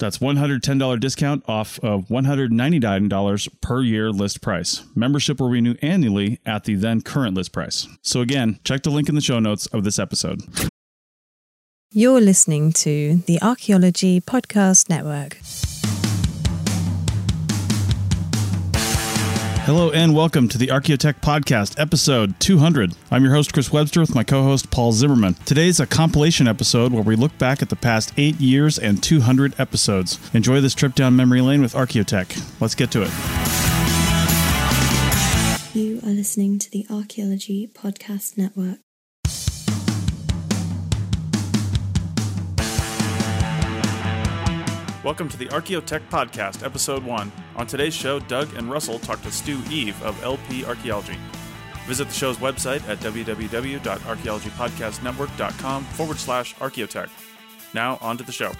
That's $110 discount off of $199 per year list price. Membership will renew annually at the then current list price. So again, check the link in the show notes of this episode. You're listening to the Archaeology Podcast Network. Hello and welcome to the Archaeotech Podcast, episode 200. I'm your host, Chris Webster, with my co host, Paul Zimmerman. Today's a compilation episode where we look back at the past eight years and 200 episodes. Enjoy this trip down memory lane with Archaeotech. Let's get to it. You are listening to the Archaeology Podcast Network. Welcome to the Archaeotech Podcast, Episode 1. On today's show, Doug and Russell talk to Stu Eve of LP Archaeology. Visit the show's website at www.archaeologypodcastnetwork.com forward slash archaeotech. Now, on to the show.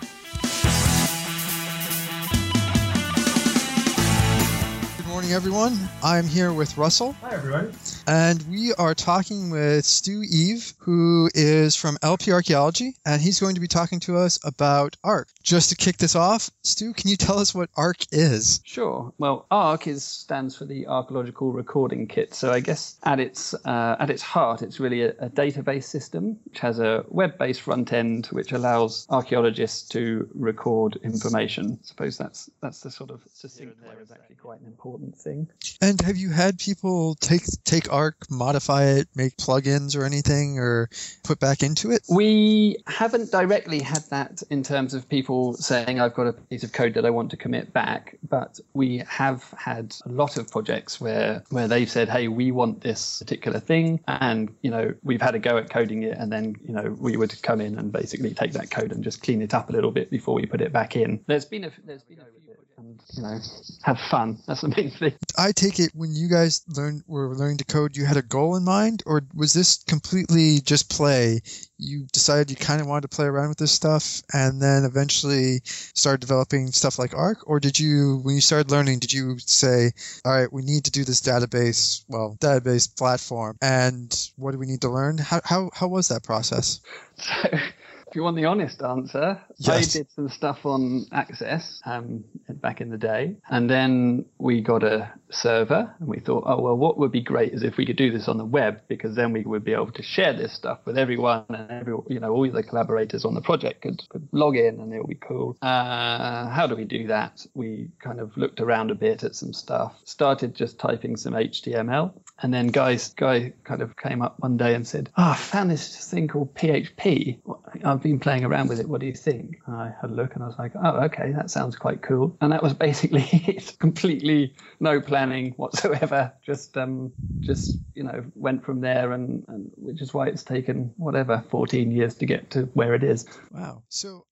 Good morning, everyone. I'm here with Russell. Hi, everyone. And we are talking with Stu Eve, who is from LP Archaeology, and he's going to be talking to us about ARC. Just to kick this off, Stu, can you tell us what ARC is? Sure. Well, ARC is stands for the Archaeological Recording Kit. So I guess at its uh, at its heart, it's really a, a database system which has a web-based front end which allows archaeologists to record information. I suppose that's that's the sort of succinct way is actually quite an important thing. And have you had people take take ARC, modify it, make plugins or anything, or put back into it? We haven't directly had that in terms of people saying, I've got a piece of code that I want to commit back, but we have had a lot of projects where, where they've said, hey, we want this particular thing. And, you know, we've had a go at coding it. And then, you know, we would come in and basically take that code and just clean it up a little bit before we put it back in. There's been a, there's been a few and, you know, have fun. That's the main thing. I take it when you guys learned were learning to code, you had a goal in mind, or was this completely just play? You decided you kind of wanted to play around with this stuff, and then eventually started developing stuff like Arc, or did you, when you started learning, did you say, "All right, we need to do this database, well, database platform, and what do we need to learn?" How how how was that process? So, if you want the honest answer, Yes. I did some stuff on Access um, back in the day, and then we got a server, and we thought, oh well, what would be great is if we could do this on the web, because then we would be able to share this stuff with everyone, and every, you know, all the collaborators on the project could, could log in, and it would be cool. Uh, how do we do that? We kind of looked around a bit at some stuff, started just typing some HTML, and then guys, guy kind of came up one day and said, "Oh, I found this thing called PHP. I've been playing around with it. What do you think?" And I had a look and I was like, "Oh, okay, that sounds quite cool." And that was basically it. Completely no planning whatsoever. Just um, just you know, went from there, and, and which is why it's taken whatever 14 years to get to where it is. Wow. So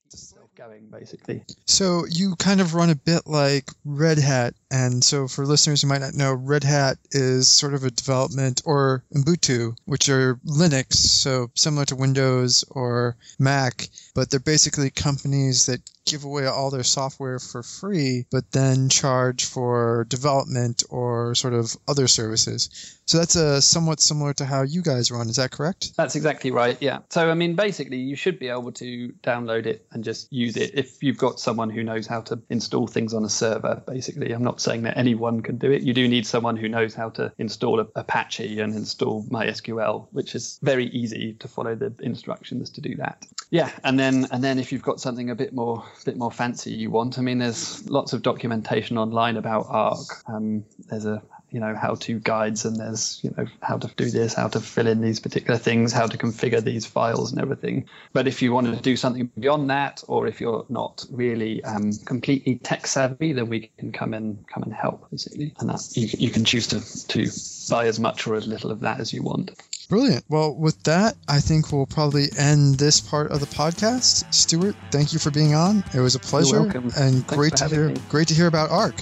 Going basically. So you kind of run a bit like Red Hat, and so for listeners who might not know, Red Hat is sort of a development or Ubuntu, which are Linux, so similar to Windows or Mac, but they're basically companies that give away all their software for free, but then charge for development or sort of other services. So that's uh, somewhat similar to how you guys run. Is that correct? That's exactly right. Yeah. So I mean, basically, you should be able to download it and just use it if you've got someone who knows how to install things on a server. Basically, I'm not saying that anyone can do it. You do need someone who knows how to install Apache and install MySQL, which is very easy to follow the instructions to do that. Yeah, and then and then if you've got something a bit more bit more fancy you want, I mean, there's lots of documentation online about ARC. Um, there's a you know how to guides and there's you know how to do this how to fill in these particular things how to configure these files and everything. But if you want to do something beyond that or if you're not really um, completely tech savvy then we can come and come and help basically. And that you, you can choose to to buy as much or as little of that as you want Brilliant. Well, with that, I think we'll probably end this part of the podcast. Stuart, thank you for being on. It was a pleasure and Thanks great to hear me. great to hear about ARC.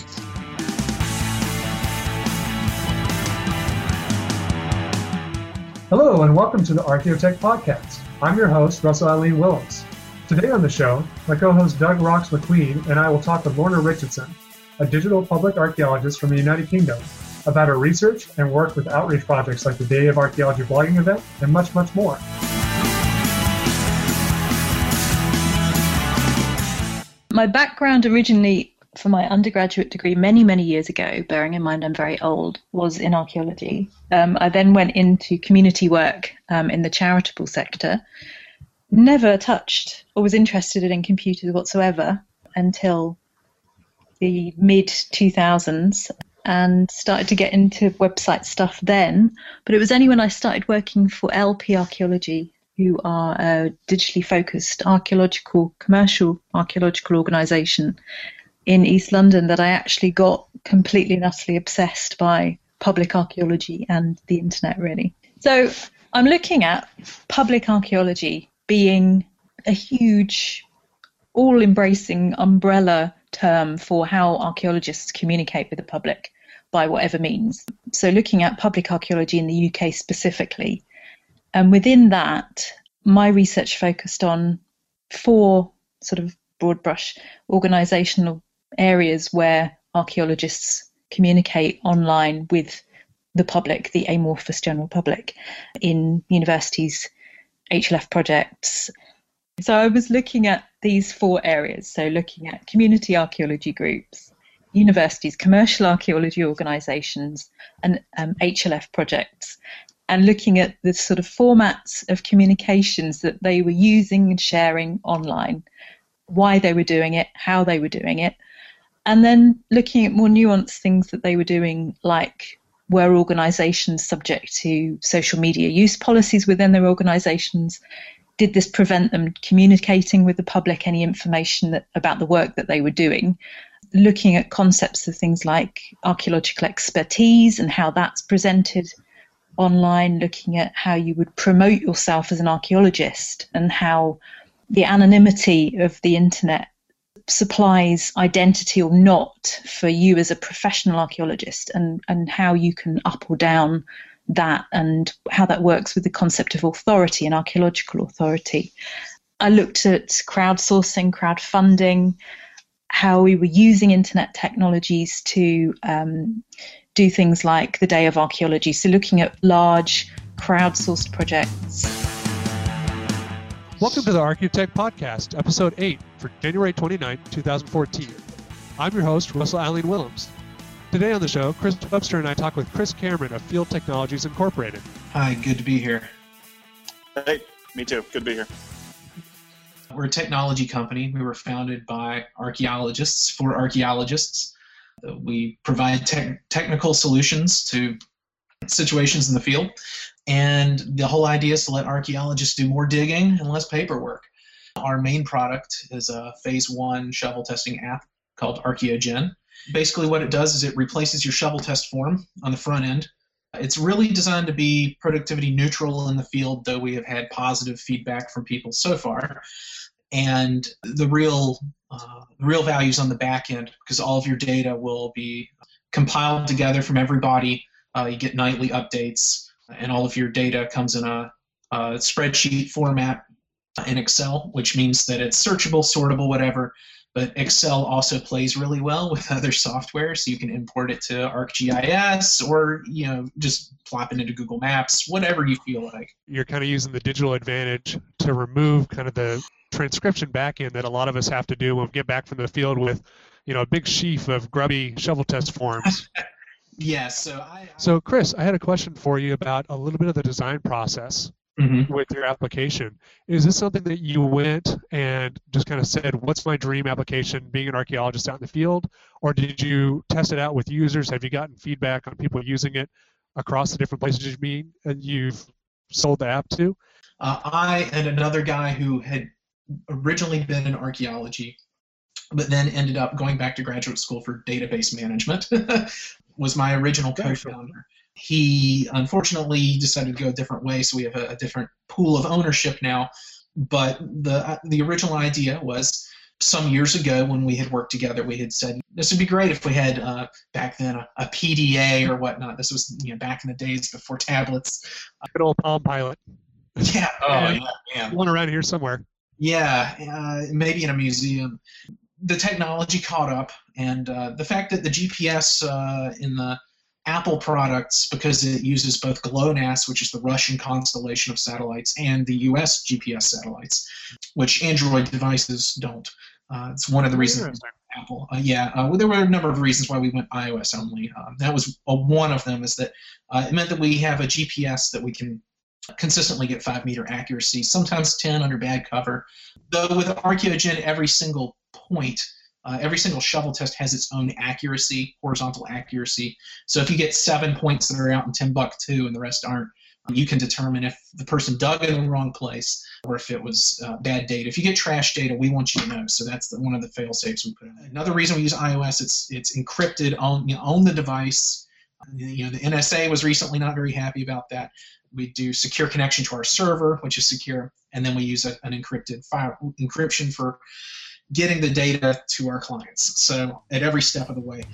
Hello, and welcome to the Archaeotech Podcast. I'm your host, Russell Alleen Willems. Today on the show, my co host Doug Rocks Macqueen and I will talk with Lorna Richardson, a digital public archaeologist from the United Kingdom, about her research and work with outreach projects like the Day of Archaeology blogging event and much, much more. My background originally for my undergraduate degree many, many years ago, bearing in mind I'm very old, was in archaeology. Um, I then went into community work um, in the charitable sector. Never touched or was interested in computers whatsoever until the mid 2000s and started to get into website stuff then. But it was only when I started working for LP Archaeology, who are a digitally focused archaeological, commercial archaeological organisation in East London, that I actually got completely and utterly obsessed by public archaeology and the internet, really. So I'm looking at public archaeology being a huge, all embracing umbrella term for how archaeologists communicate with the public by whatever means. So, looking at public archaeology in the UK specifically, and within that, my research focused on four sort of broad brush organisational areas where archaeologists communicate online with the public, the amorphous general public, in universities, HLF projects. So I was looking at these four areas. So looking at community archaeology groups, universities, commercial archaeology organisations, and um, HLF projects, and looking at the sort of formats of communications that they were using and sharing online, why they were doing it, how they were doing it, and then looking at more nuanced things that they were doing, like were organisations subject to social media use policies within their organisations? Did this prevent them communicating with the public any information that, about the work that they were doing? Looking at concepts of things like archaeological expertise and how that's presented online, looking at how you would promote yourself as an archaeologist and how the anonymity of the internet supplies identity or not for you as a professional archaeologist and, and how you can up or down that and how that works with the concept of authority and archaeological authority. I looked at crowdsourcing, crowdfunding, how we were using internet technologies to um, do things like the Day of Archaeology. So, looking at large crowdsourced projects. Welcome to the Archaeotech Podcast, Episode 8 for January 29, 2014. I'm your host, Russell Alleen Willems. Today on the show, Chris Webster and I talk with Chris Cameron of Field Technologies Incorporated. Hi, good to be here. Hey, me too. Good to be here. We're a technology company. We were founded by archaeologists for archaeologists. We provide te- technical solutions to situations in the field. And the whole idea is to let archaeologists do more digging and less paperwork. Our main product is a phase one shovel testing app called ArchaeoGen. Basically, what it does is it replaces your shovel test form on the front end. It's really designed to be productivity neutral in the field, though we have had positive feedback from people so far. And the real, uh, real values on the back end, because all of your data will be compiled together from everybody. Uh, you get nightly updates and all of your data comes in a, a spreadsheet format in Excel, which means that it's searchable, sortable, whatever. but Excel also plays really well with other software, so you can import it to ArcGIS or you know just plop it into Google Maps, whatever you feel like. You're kind of using the digital advantage to remove kind of the transcription backend that a lot of us have to do when we get back from the field with, you know, a big sheaf of grubby shovel test forms. yeah. So I, I. So Chris, I had a question for you about a little bit of the design process Mhm. with your application. Is this something that you went and just kind of said, "What's my dream application?" Being an archaeologist out in the field, or did you test it out with users? Have you gotten feedback on people using it across the different places you mean and you've sold the app to? Uh, I and another guy who had originally been in archaeology, but then ended up going back to graduate school for database management, was my original co-founder. He unfortunately decided to go a different way, so we have a, a different pool of ownership now. But the the original idea was some years ago when we had worked together, we had said this would be great if we had uh, back then a, a PDA or whatnot. This was you know back in the days before tablets. Good old Palm Pilot. Yeah. Oh Yeah. yeah, man. One around here somewhere. Yeah, uh, maybe in a museum. The technology caught up, and uh, the fact that the GPS uh, in the Apple products, because it uses both GLONASS, which is the Russian constellation of satellites, and the US GPS satellites, which Android devices don't. Uh, it's one of the reasons. Apple. Uh, yeah, uh, well, there were a number of reasons why we went iOS only. That was one of them. Is that uh, it meant that we have a GPS that we can consistently get five meter accuracy, sometimes ten under bad cover. Though with Archaeogen, every single point, uh, every single shovel test has its own accuracy, horizontal accuracy. So if you get seven points that are out in Timbuktu and the rest aren't, you can determine if the person dug in the wrong place or if it was uh, bad data. If you get trash data, we want you to know. So that's the, one of the fail safes we put in. Another reason we use iOS, it's it's encrypted on you know, on the device. You know, the NSA was recently not very happy about that. We do secure connection to our server, which is secure, and then we use a, an encrypted file encryption for getting the data to our clients. So at every step of the way.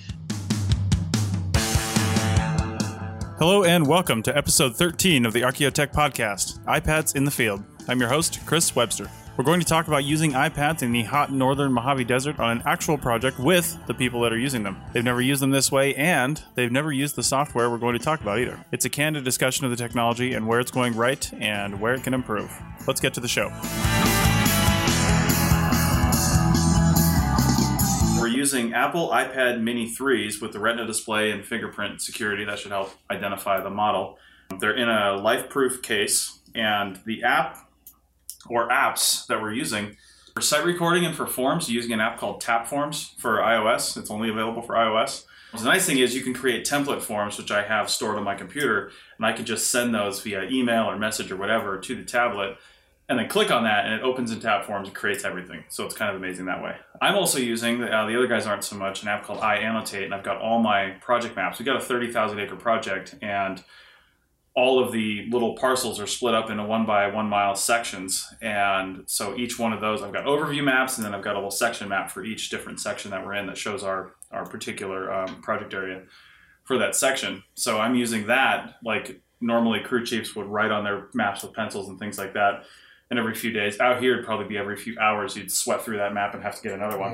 Hello and welcome to episode 13 of the Archaeotech Podcast, iPads in the Field. I'm your host, Chris Webster. We're going to talk about using iPads in the hot northern Mojave Desert on an actual project with the people that are using them. They've never used them this way, and they've never used the software we're going to talk about either. It's a candid discussion of the technology and where it's going right and where it can improve. Let's get to the show. We're using Apple iPad Mini 3s with the Retina display and fingerprint security that should help identify the model. They're in a life-proof case, and the app or apps that we're using for site recording and for forms, using an app called Tap Forms for iOS. It's only available for iOS. The nice thing is you can create template forms, which I have stored on my computer, and I can just send those via email or message or whatever to the tablet, and then click on that, and it opens in TapForms and creates everything. So it's kind of amazing that way. I'm also using, uh, the other guys aren't so much, an app called iAnnotate, and I've got all my project maps. We've got a 30,000 acre project, and all of the little parcels are split up into one by one mile sections. And so each one of those, I've got overview maps, and then I've got a little section map for each different section that we're in that shows our, our particular um, project area for that section. So I'm using that like normally crew chiefs would write on their maps with pencils and things like that. And every few days, out here, it'd probably be every few hours, you'd sweat through that map and have to get another one.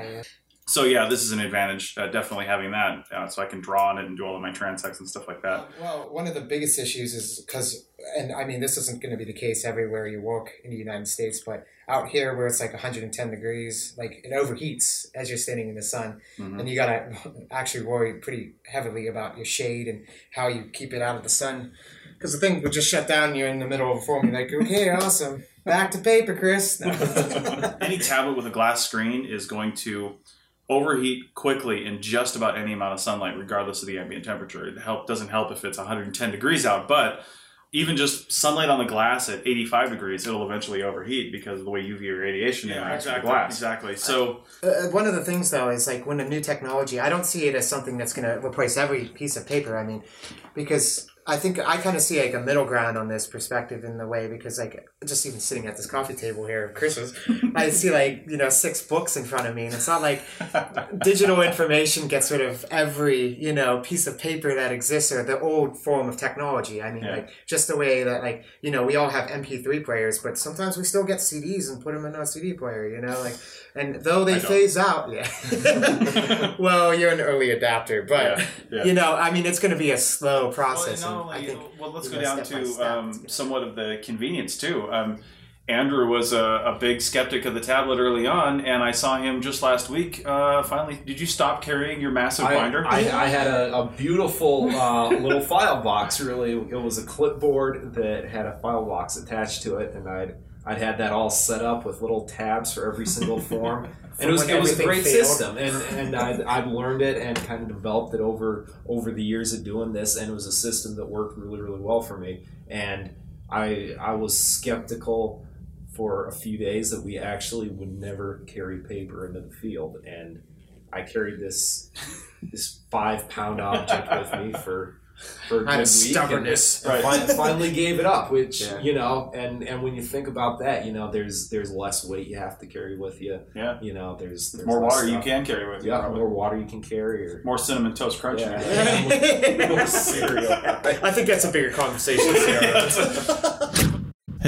So yeah, this is an advantage, uh, definitely having that, uh, so I can draw on it and do all of my transects and stuff like that. Well, one of the biggest issues is because, and I mean, this isn't going to be the case everywhere you walk in the United States, but out here where it's like 110 degrees, like it overheats as you're standing in the sun, Mhm. and you got to actually worry pretty heavily about your shade and how you keep it out of the sun. Because the thing would just shut down, you're in the middle of a form, you're like, okay, awesome. Back to paper, Chris. No. any tablet with a glass screen is going to overheat quickly in just about any amount of sunlight, regardless of the ambient temperature. It help doesn't help if it's 110 degrees out, but even just sunlight on the glass at 85 degrees, it'll eventually overheat because of the way UV radiation Yeah, interacts exactly. with the glass. Exactly. So Uh, one of the things though is like when a new technology i don't see it as something that's going to replace every piece of paper i mean because I think I kind of see like a middle ground on this perspective in the way because like just even sitting at this coffee table here, Chris's, I see like you know six books in front of me, and it's not like digital information gets rid of every you know piece of paper that exists or the old form of technology. I mean, Yeah. like just the way that like you know we all have MP3 players, but sometimes we still get CDs and put them in a CD player. You know, like and though they I don't. phase out, yeah. well, you're an early adapter, but Yeah, yeah. you know, I mean, it's going to be a slow process. Well, and not I think well, let's go down step to step, um, somewhat of the convenience too. Um, Andrew was a, a big skeptic of the tablet early on, and I saw him just last week. Uh, finally, did you stop carrying your massive I, binder? I, I had a, a beautiful uh, little file box. Really, it was a clipboard that had a file box attached to it, and I'd I'd had that all set up with little tabs for every single form. And it was, it was a great failed. system, and and I'd, I'd learned it and kind of developed it over over the years of doing this, and it was a system that worked really really well for me. And I I was skeptical for a few days that we actually would never carry paper into the field, and I carried this this five pound object with me for for a good of week, stubbornness. and fin- finally gave it up. Which Yeah. you know, and and when you think about that, you know, there's there's less weight you have to carry with you. yeah, You know, there's, there's more less water you can carry with you. Yeah, probably. more water you can carry, or More cinnamon toast crunch. Yeah. maybe. more cereal. I think that's a bigger conversation.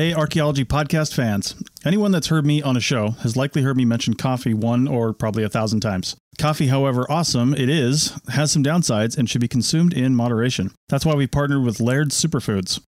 Hey, archaeology podcast fans. Anyone that's heard me on a show has likely heard me mention coffee one or probably a thousand times. Coffee, however awesome it is, has some downsides and should be consumed in moderation. That's why we partnered with Laird Superfoods.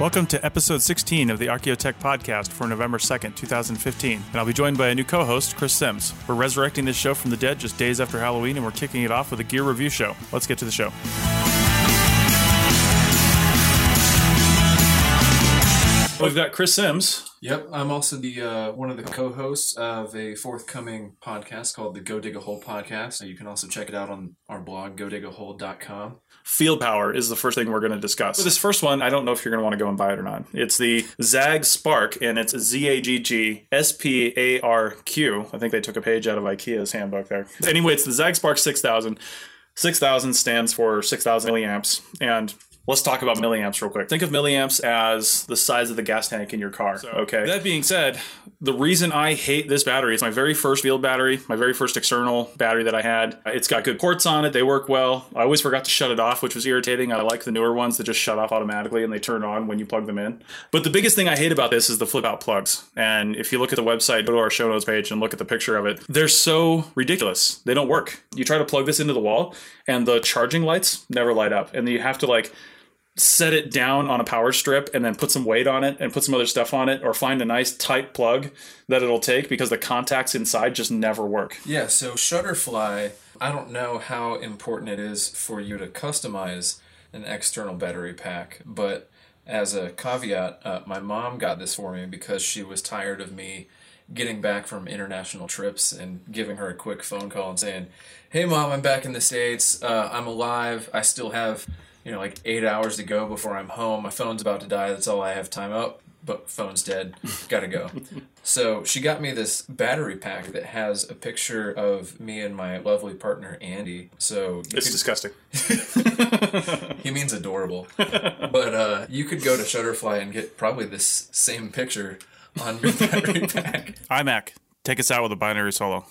Welcome to episode 16 of the Archaeotech podcast for November 2nd, 2015. And I'll be joined by a new co host, Chris Sims. We're resurrecting this show from the dead just days after Halloween, and we're kicking it off with a gear review show. Let's get to the show. We've got Chris Sims. Yep, I'm also the uh, one of the co-hosts of a forthcoming podcast called the Go Dig a Hole podcast. You can also check it out on our blog, godigahole.com. Field power is the first thing we're going to discuss. This first one, I don't know if you're going to want to go and buy it or not. It's the ZAGG Sparq, and it's Z A G G S P A R Q. I think they took a page out of IKEA's handbook there. Anyway, it's the ZAGG Sparq 6000. 6000 stands for 6000 milliamps, and Let's talk about milliamps real quick. Think of milliamps as the size of the gas tank in your car. okay. That being said, the reason I hate this battery is my very first field battery, my very first external battery that I had. It's got good ports on it. They work well. I always forgot to shut it off, which was irritating. I like the newer ones that just shut off automatically and they turn on when you plug them in. But the biggest thing I hate about this is the flip out plugs. And if you look at the website, go to our show notes page and look at the picture of it, they're so ridiculous. They don't work. You try to plug this into the wall and the charging lights never light up. And you have to like set it down on a power strip and then put some weight on it and put some other stuff on it or find a nice tight plug that it'll take because the contacts inside just never work. Yeah, so Shutterfly, I don't know how important it is for you to customize an external battery pack, but as a caveat, uh, my mom got this for me because she was tired of me getting back from international trips and giving her a quick phone call and saying, "Hey, mom, I'm back in the states. Uh, I'm alive. I still have, you know, like eight hours to go before I'm home. My phone's about to die. That's all I have time up. But phone's dead. Gotta go." so she got me this battery pack that has a picture of me and my lovely partner Andy. So It's could- disgusting. he means adorable. but uh, you could go to Shutterfly and get probably this same picture on your battery pack. iMac, take us out with a binary solo.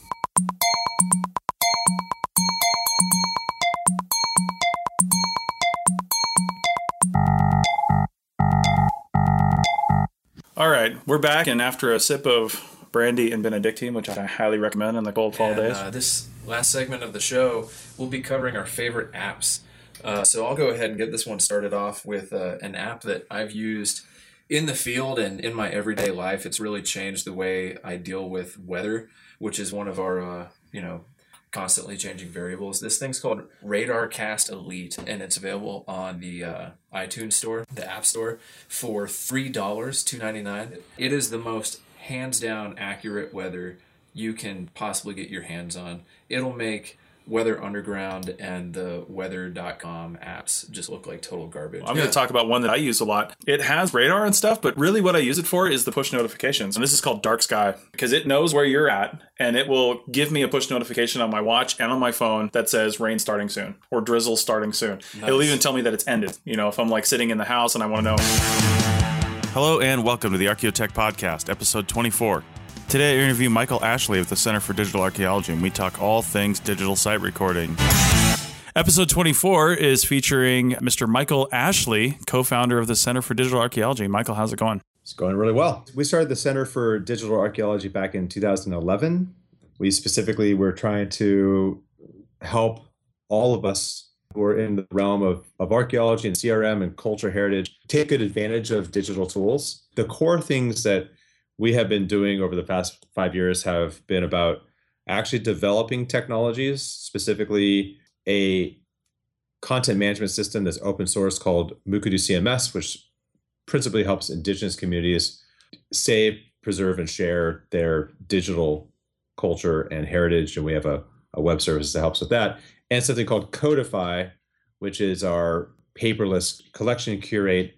All right, we're back, and after a sip of brandy and Benedictine, which I highly recommend in the cold fall And, days. uh, this last segment of the show, we'll be covering our favorite apps. Uh, so I'll go ahead and get this one started off with uh, an app that I've used in the field and in my everyday life. It's really changed the way I deal with weather, which is one of our, uh, you know, constantly changing variables. This thing's called RadarCast Elite, and it's available on the uh, iTunes store, the App Store, for three dollars, two ninety nine. It is the most hands down accurate weather you can possibly get your hands on. It'll make Weather Underground and the weather.com apps just look like total garbage. I'm going to talk about one that I use a lot. It has radar and stuff, but really what I use it for is the push notifications. And this is called Dark Sky because it knows where you're at and it will give me a push notification on my watch and on my phone that says rain starting soon or drizzle starting soon. It'll even tell me that it's ended. You know, if I'm like sitting in the house and I want to know. Hello and welcome to the Archaeotech Podcast, episode 24. Today I interview Michael Ashley of the Center for Digital Archaeology and we talk all things digital site recording. Episode 24 is featuring Mr. Michael Ashley, co founder of the Center for Digital Archaeology. Michael, how's it going? It's going really well. We started the Center for Digital Archaeology back in 2011. We specifically were trying to help all of us who are in the realm of, of archaeology and CRM and culture heritage take good advantage of digital tools. The core things that we have been doing over the past five years have been about actually developing technologies, specifically a content management system that's open source called Mukurtu CMS, which principally helps indigenous communities save, preserve, and share their digital culture and heritage. And we have a, a web service that helps with that. And something called Codifi, which is our paperless collection, curate,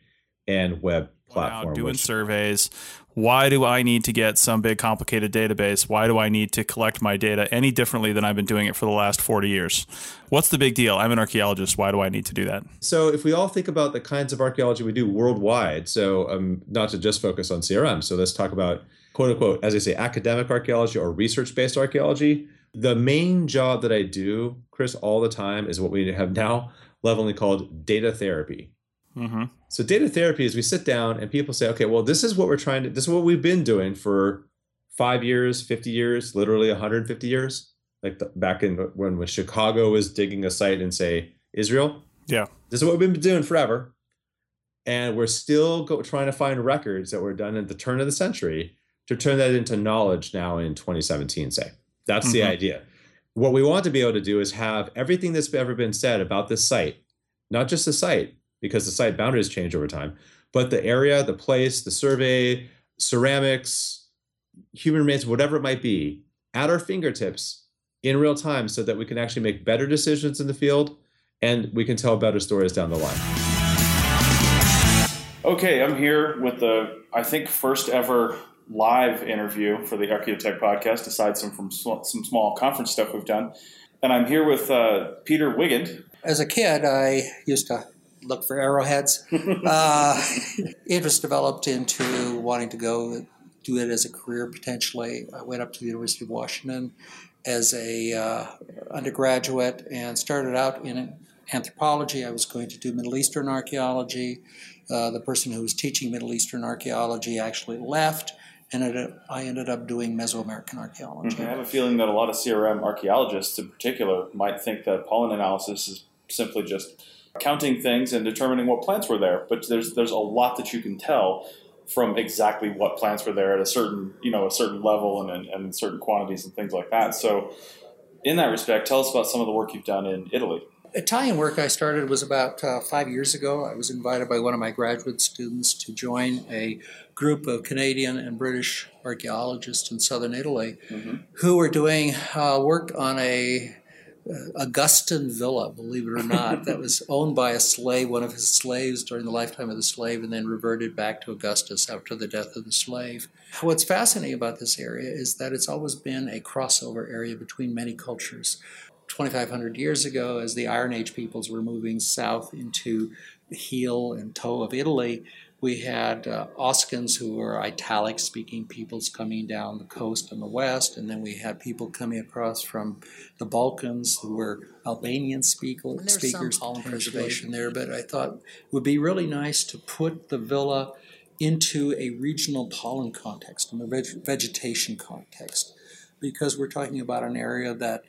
and web platform. doing which- surveys. Why do I need to get some big complicated database? Why do I need to collect my data any differently than I've been doing it for the last 40 years? What's the big deal? I'm an archaeologist. Why do I need to do that? So if we all think about the kinds of archaeology we do worldwide, so um, not to just focus on CRM, so let's talk about quote unquote, as I say, academic archaeology or research based archaeology. The main job that I do, Chris, all the time is what we have now levelly called data therapy. Mm-hmm. So data therapy is we sit down and people say, okay, well, this is what we're trying to, this is what we've been doing for five years, 50 years, literally 150 years. Like the, back in when, when Chicago was digging a site in, say, Israel. Yeah. This is what we've been doing forever. And we're still go, trying to find records that were done at the turn of the century to turn that into knowledge now in 2017, say. That's the Mhm. idea. What we want to be able to do is have everything that's ever been said about this site, not just the site, because the site boundaries change over time, but the area, the place, the survey, ceramics, human remains, whatever it might be, at our fingertips in real time so that we can actually make better decisions in the field and we can tell better stories down the line. Okay, I'm here with the, I think, first ever live interview for the Archaeotech podcast, aside some from sm- some small conference stuff we've done. And I'm here with uh, Peter Wigand. As a kid, I used to look for arrowheads. uh, interest developed into wanting to go do it as a career potentially. I went up to the University of Washington as a uh, undergraduate and started out in anthropology. I was going to do Middle Eastern archaeology. Uh, the person who was teaching Middle Eastern archaeology actually left, and it, I ended up doing Mesoamerican archaeology. I have a feeling that a lot of CRM archaeologists, in particular, might think that pollen analysis is simply just counting things and determining what plants were there. But there's there's a lot that you can tell from exactly what plants were there at a certain you know a certain level and and certain quantities and things like that. So, in that respect, tell us about some of the work you've done in Italy. Italian work I started was about uh, five years ago. I was invited by one of my graduate students to join a group of Canadian and British archaeologists in southern Italy who were doing uh, work on a Uh, Augustan villa, believe it or not, that was owned by a slave, one of his slaves during the lifetime of the slave, and then reverted back to Augustus after the death of the slave. What's fascinating about this area is that it's always been a crossover area between many cultures. 2,500 years ago, as the Iron Age peoples were moving south into the heel and toe of Italy, we had uh, Oscans who were Italic speaking peoples coming down the coast in the west, and then we had people coming across from the Balkans who were Albanian speak- speakers. pollen preservation there, but I thought it would be really nice to put the villa into a regional pollen context, in a veg- vegetation context, because we're talking about an area that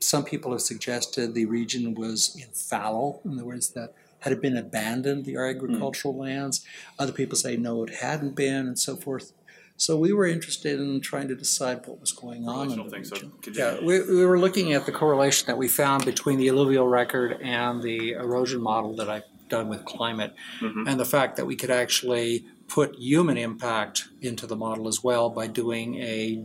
some people have suggested the region was infallible, in other words, that had it been abandoned, the agricultural lands. Other people say no, it hadn't been, and so forth. So we were interested in trying to decide what was going on in the region. Yeah, we, we were looking at the correlation that we found between the alluvial record and the erosion model that I've done with climate, and the fact that we could actually put human impact into the model as well by doing a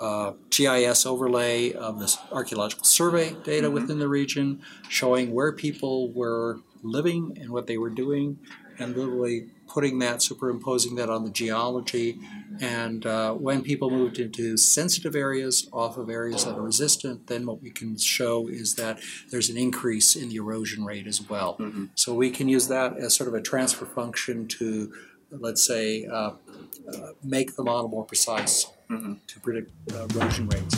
uh, GIS overlay of this archaeological survey data Mhm. within the region, showing where people were living and what they were doing, and literally putting that, superimposing that on the geology. And uh, when people moved into sensitive areas off of areas that are resistant, then what we can show is that there's an increase in the erosion rate as well. So we can use that as sort of a transfer function to, let's say, uh, uh, make the model more precise to predict uh, erosion rates.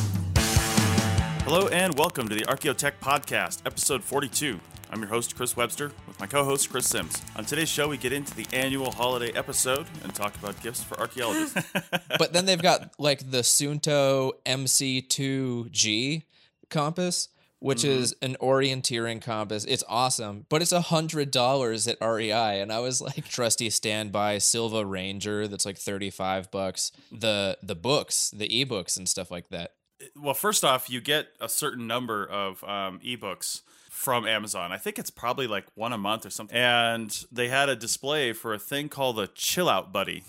Hello and welcome to the Archaeotech Podcast, episode 42. I'm your host, Chris Webster, with my co host, Chris Sims. On today's show, we get into the annual holiday episode and talk about gifts for archaeologists. but then they've got like the Suunto MC2G compass, which Mhm. is an orienteering compass. It's awesome, but it's a hundred dollars at REI, and I was like, trusty standby Silva Ranger, that's like thirty five bucks. The the books, the ebooks and stuff like that. well, first off, you get a certain number of um, ebooks from Amazon. I think it's probably like one a month or something. And they had a display for a thing called the Chill Out Buddy.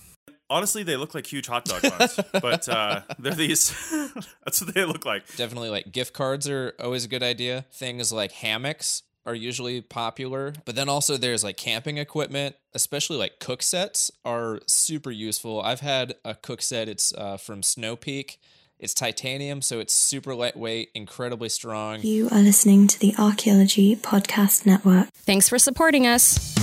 Honestly, they look like huge hot dog buns, but uh, they're these. that's what they look like. Definitely like gift cards are always a good idea. Things like hammocks are usually popular, but then also there's like camping equipment, especially like cook sets are super useful. I've had a cook set, it's uh, from Snow Peak. It's titanium, so it's super lightweight, incredibly strong. You are listening to the Archaeology Podcast Network. Thanks for supporting us.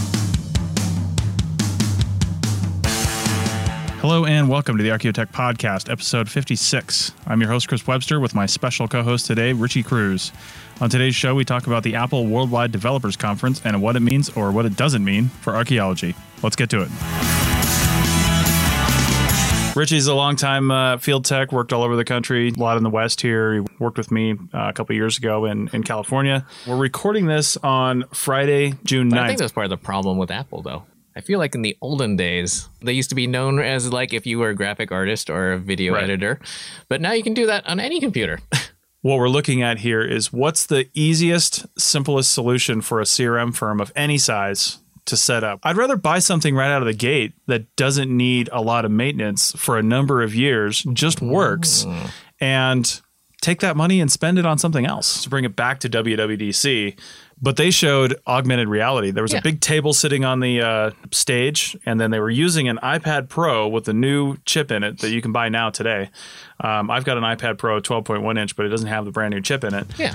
Hello and welcome to the Archaeotech Podcast, episode 56. I'm your host, Chris Webster, with my special co host today, Richie Cruz. On today's show, we talk about the Apple Worldwide Developers Conference and what it means or what it doesn't mean for archaeology. Let's get to it. Richie's a longtime uh, field tech, worked all over the country, a lot in the West here. He worked with me uh, a couple years ago in, in California. We're recording this on Friday, June 9th. But I think that's part of the problem with Apple, though. I feel like in the olden days, they used to be known as like if you were a graphic artist or a video Right. editor, but now you can do that on any computer. what we're looking at here is what's the easiest, simplest solution for a CRM firm of any size to set up. I'd rather buy something right out of the gate that doesn't need a lot of maintenance for a number of years, just works, and take that money and spend it on something else to bring it back to WWDC. But they showed augmented reality. There was Yeah. a big table sitting on the uh, stage, and then they were using an iPad Pro with a new chip in it that you can buy now today. Um, I've got an iPad Pro 12.1 inch, but it doesn't have the brand new chip in it. Yeah.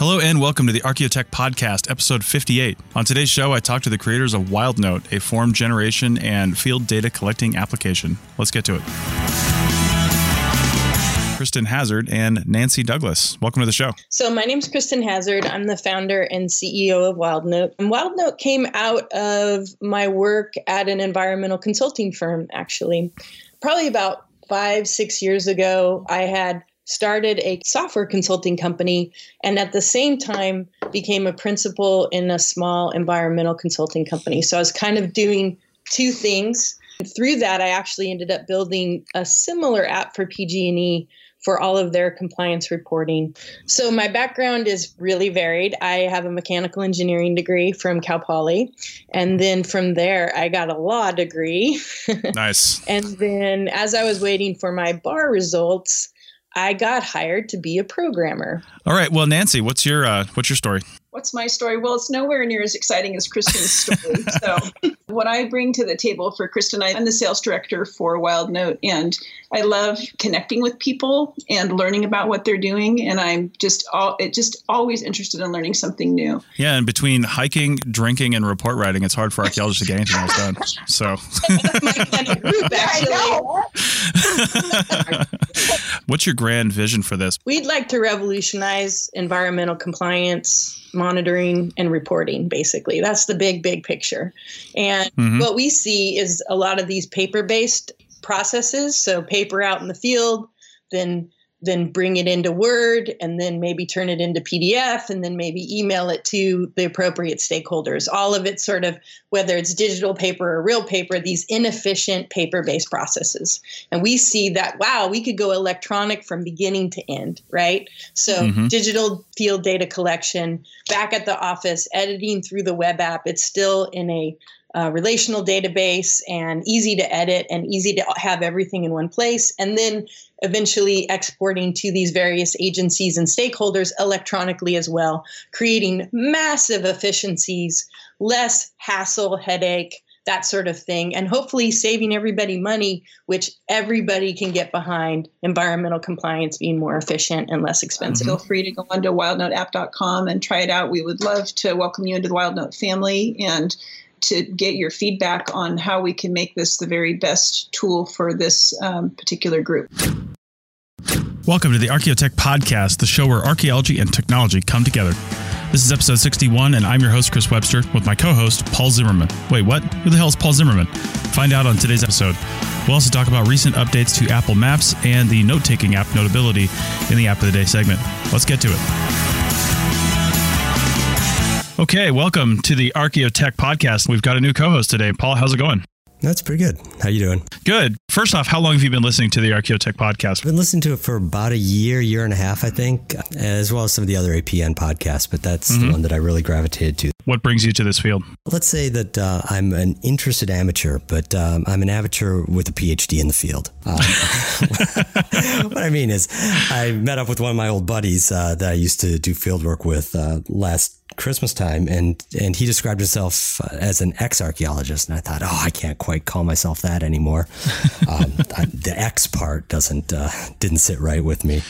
Hello and welcome to the Archaeotech Podcast, episode 58. On today's show, I talk to the creators of WildNote, a form generation and field data collecting application. Let's get to it. Kristen Hazard and Nancy Douglas. Welcome to the show. So my name's Kristen Hazard. I'm the founder and CEO of WildNote. And WildNote came out of my work at an environmental consulting firm, actually. Probably about five, six years ago, I had started a software consulting company and at the same time became a principal in a small environmental consulting company. So I was kind of doing two things. And Through that, I actually ended up building a similar app for PG&E for all of their compliance reporting. So my background is really varied. I have a mechanical engineering degree from Cal Poly, and then from there I got a law degree. Nice. and then as I was waiting for my bar results, I got hired to be a programmer. All right. Well, Nancy, what's your uh, what's your story? What's my story? Well, it's nowhere near as exciting as Kristen's story. so, what I bring to the table for Kristen, I'm the sales director for Wild Note, and I love connecting with people and learning about what they're doing. And I'm just all it just always interested in learning something new. Yeah, and between hiking, drinking, and report writing, it's hard for archaeologists to get anything else done. So, what's your grand vision for this? We'd like to revolutionize environmental compliance monitoring and reporting basically. That's the big big picture. And Mhm. what we see is a lot of these paper based processes. So paper out in the field then then bring it into word and then maybe turn it into pdf and then maybe email it to the appropriate stakeholders. All of it sort of whether it's digital paper or real paper these inefficient paper based processes. And we see that wow we could go electronic from beginning to end right? So Mhm. digital field data collection back at the office editing through the web app it's still in a uh, relational database and easy to edit and easy to have everything in one place. And then eventually exporting to these various agencies and stakeholders electronically as well, creating massive efficiencies, less hassle, headache, that sort of thing, and hopefully saving everybody money, which everybody can get behind environmental compliance being more efficient and less expensive. Feel free to go onto wildnoteapp.com and try it out. We would love to welcome you into the WildNote family and to get your feedback on how we can make this the very best tool for this um, particular group. Welcome to the Archaeotech Podcast, the show where archaeology and technology come together. This is episode 61, and I'm your host, Chris Webster, with my co host, Paul Zimmerman. Wait, what? Who the hell is Paul Zimmerman? Find out on today's episode. We'll also talk about recent updates to Apple Maps and the note taking app Notability in the App of the Day segment. Let's get to it. Okay, welcome to the Archaeotech Podcast. We've got a new co host today. Paul, how's it going? That's pretty good. How you doing? Good. First off, how long have you been listening to the Archaeotech podcast? I've been listening to it for about a year, year and a half, I think, as well as some of the other APN podcasts, but that's mm-hmm. the one that I really gravitated to. What brings you to this field? Let's say that uh, I'm an interested amateur, but um, I'm an amateur with a PhD in the field. Um, what I mean is, I met up with one of my old buddies uh, that I used to do field work with uh, last Christmas time, and and he described himself as an ex archaeologist, and I thought, oh, I can't quite call myself that anymore. um, I, the X part doesn't uh, didn't sit right with me.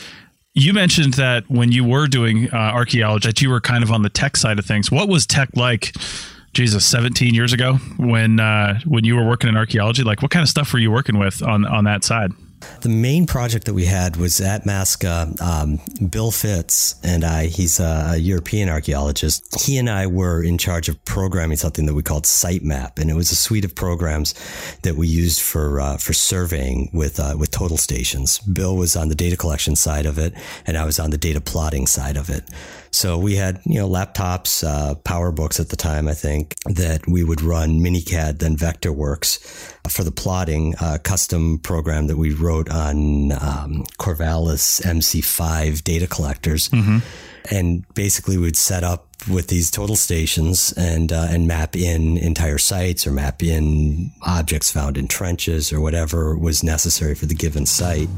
You mentioned that when you were doing uh, archaeology, that you were kind of on the tech side of things. What was tech like? Jesus, 17 years ago when uh, when you were working in archaeology, like what kind of stuff were you working with on on that side? The main project that we had was at Masca. Um, Bill Fitz and I, he's a European archaeologist. He and I were in charge of programming something that we called Sitemap, and it was a suite of programs that we used for uh, for surveying with uh, with total stations. Bill was on the data collection side of it, and I was on the data plotting side of it. So we had, you know, laptops, uh, PowerBooks at the time, I think, that we would run MiniCAD, then Vectorworks for the plotting, uh, custom program that we wrote on um, Corvallis MC5 data collectors. Mm-hmm. And basically, we'd set up with these total stations and uh, and map in entire sites or map in objects found in trenches or whatever was necessary for the given site.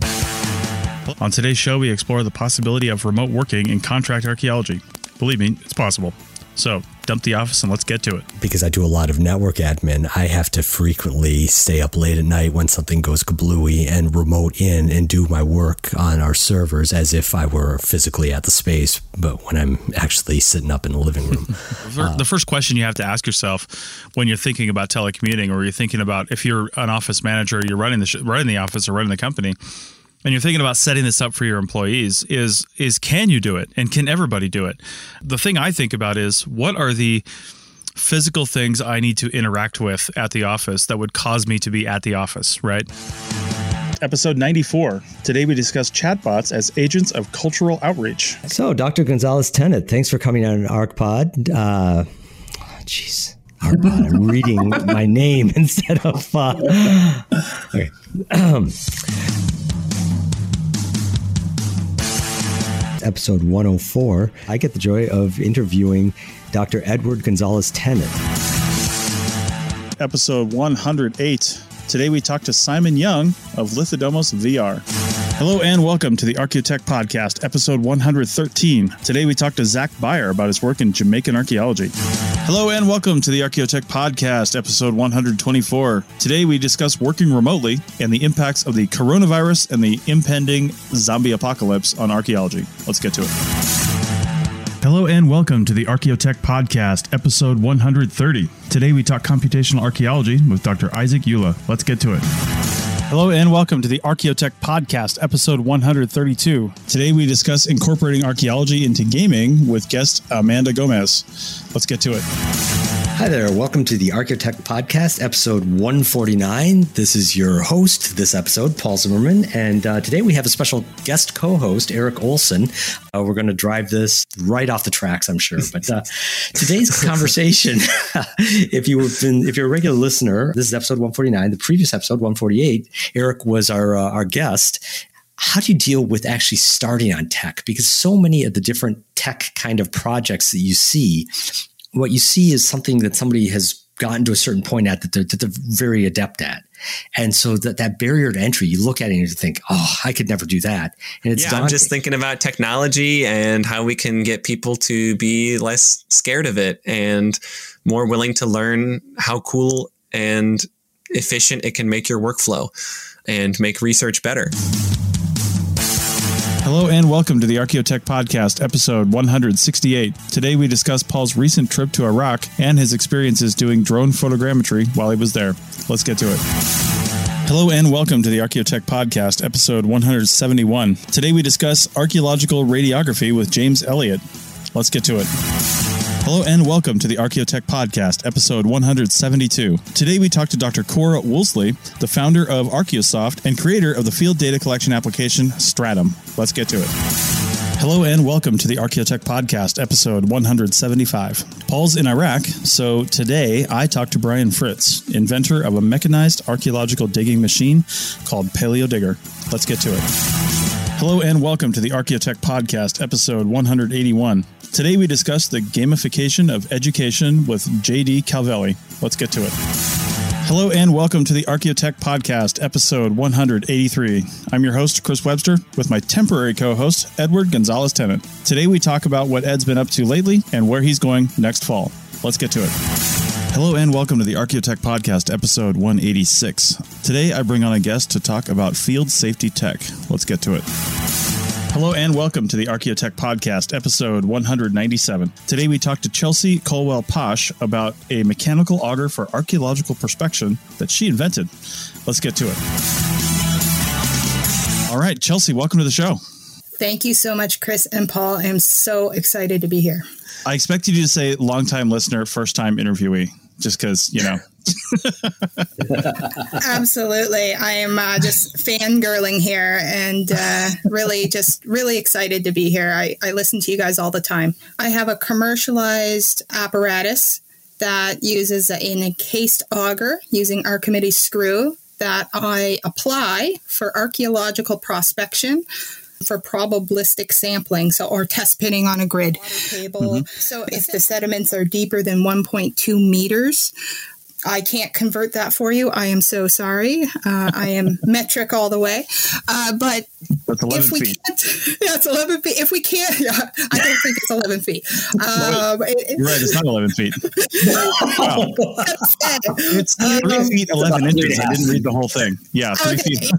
On today's show, we explore the possibility of remote working in contract archaeology. Believe me, it's possible. So, dump the office and let's get to it. Because I do a lot of network admin, I have to frequently stay up late at night when something goes kablooey and remote in and do my work on our servers as if I were physically at the space, but when I'm actually sitting up in the living room. uh, the first question you have to ask yourself when you're thinking about telecommuting or you're thinking about if you're an office manager, you're running the sh- running the office or running the company, and you're thinking about setting this up for your employees is is can you do it and can everybody do it the thing i think about is what are the physical things i need to interact with at the office that would cause me to be at the office right episode 94 today we discuss chatbots as agents of cultural outreach so dr gonzalez tennant thanks for coming on archpod uh jeez Archpod. I'm reading my name instead of. Uh, okay. episode 104, I get the joy of interviewing Dr. Edward Gonzalez Tennant. Episode 108. Today we talk to Simon Young of Lithodomos VR. Hello and welcome to the Archaeotech Podcast, episode 113. Today we talk to Zach Beier about his work in Jamaican archaeology. Hello and welcome to the Archaeotech Podcast, episode 124. Today we discuss working remotely and the impacts of the coronavirus and the impending zombie apocalypse on archaeology. Let's get to it. Hello and welcome to the Archaeotech Podcast, episode 130. Today we talk computational archaeology with Dr. Isaac Ullah. Let's get to it. Hello and welcome to the Archaeotech Podcast, episode 132. Today we discuss incorporating archaeology into gaming with guest Amanda Gomez. Let's get to it. Hi there. Welcome to the Archaeotech Podcast, episode 149. This is your host this episode, Paul Zimmerman. And uh, today we have a special guest co host, Eric Olson. Uh, we're going to drive this right off the tracks, I'm sure. But uh, today's conversation, if, you've been, if you're a regular listener, this is episode 149. The previous episode, 148, Eric was our, uh, our guest how do you deal with actually starting on tech? Because so many of the different tech kind of projects that you see what you see is something that somebody has gotten to a certain point at that they're, that they're very adept at. And so that, that barrier to entry, you look at it and you think, oh, I could never do that. And it's yeah, daunting. I'm just thinking about technology and how we can get people to be less scared of it and more willing to learn how cool and efficient it can make your workflow and make research better. Hello and welcome to the Archaeotech Podcast, episode 168. Today we discuss Paul's recent trip to Iraq and his experiences doing drone photogrammetry while he was there. Let's get to it. Hello and welcome to the Archaeotech Podcast, episode 171. Today we discuss archaeological radiography with James Elliott. Let's get to it. Hello and welcome to the Archaeotech Podcast, episode 172. Today we talk to Dr. Cora Woolsey, the founder of Archaeosoft and creator of the field data collection application Stratum. Let's get to it. Hello and welcome to the Archaeotech Podcast, episode 175. Paul's in Iraq, so today I talk to Brian Fritz, inventor of a mechanized archaeological digging machine called Paleo Digger. Let's get to it. Hello and welcome to the Archaeotech Podcast, episode 181. Today we discuss the gamification of education with JD Calvelli. Let's get to it. Hello and welcome to the Archaeotech Podcast, episode 183. I'm your host, Chris Webster, with my temporary co host, Edward Gonzalez Tennant. Today we talk about what Ed's been up to lately and where he's going next fall. Let's get to it. Hello and welcome to the Archaeotech Podcast, episode 186. Today I bring on a guest to talk about field safety tech. Let's get to it. Hello and welcome to the Archaeotech Podcast, episode 197. Today we talk to Chelsea Colwell Pasch about a mechanical auger for archaeological prospection that she invented. Let's get to it. All right, Chelsea, welcome to the show. Thank you so much, Chris and Paul. I'm so excited to be here. I expected you to say longtime listener, first time interviewee, just because, you know. Absolutely. I am uh, just fangirling here and uh, really just really excited to be here. I, I listen to you guys all the time. I have a commercialized apparatus that uses an encased auger using Archimedes screw that I apply for archaeological prospection for probabilistic sampling, so or test pitting on a grid table. Mm-hmm. So if the sediments are deeper than 1.2 meters, I can't convert that for you. I am so sorry. Uh, I am metric all the way. Uh, but that's if we feet. Can't, yeah, it's 11 feet. If we can't, yeah, I don't think it's 11 feet. Um, it, You're right. It's not 11 feet. wow. It's three Um, feet 11 inches. I didn't read the whole thing. Yeah, three Okay. feet.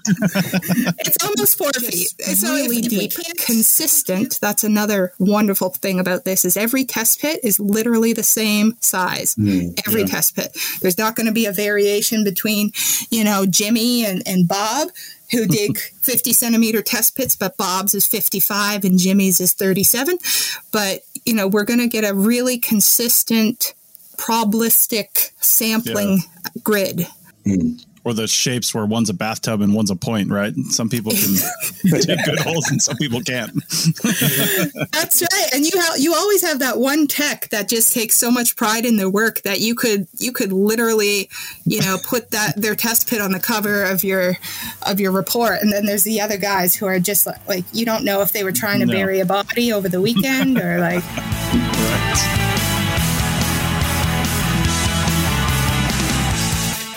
it's almost four feet. So really deep, consistent. That's another wonderful thing about this is every test pit is literally the same size. Mm, every yeah. test pit. There's not going to be a variation between, you know, Jimmy and, and Bob who mm-hmm. dig 50 centimeter test pits, but Bob's is 55 and Jimmy's is 37. But, you know, we're going to get a really consistent probabilistic sampling grid. Hmm. Or the shapes where one's a bathtub and one's a point, right? Some people can dig good holes and some people can't. That's right. And you have you always have that one tech that just takes so much pride in their work that you could you could literally, you know, put that their test pit on the cover of your of your report. And then there's the other guys who are just like, like you don't know if they were trying to No. bury a body over the weekend or like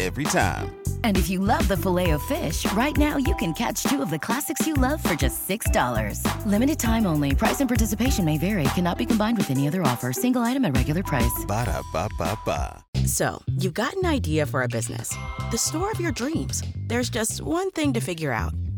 Every time. And if you love the filet of fish, right now you can catch two of the classics you love for just $6. Limited time only. Price and participation may vary. Cannot be combined with any other offer. Single item at regular price. Ba da ba ba ba. So, you've got an idea for a business, the store of your dreams. There's just one thing to figure out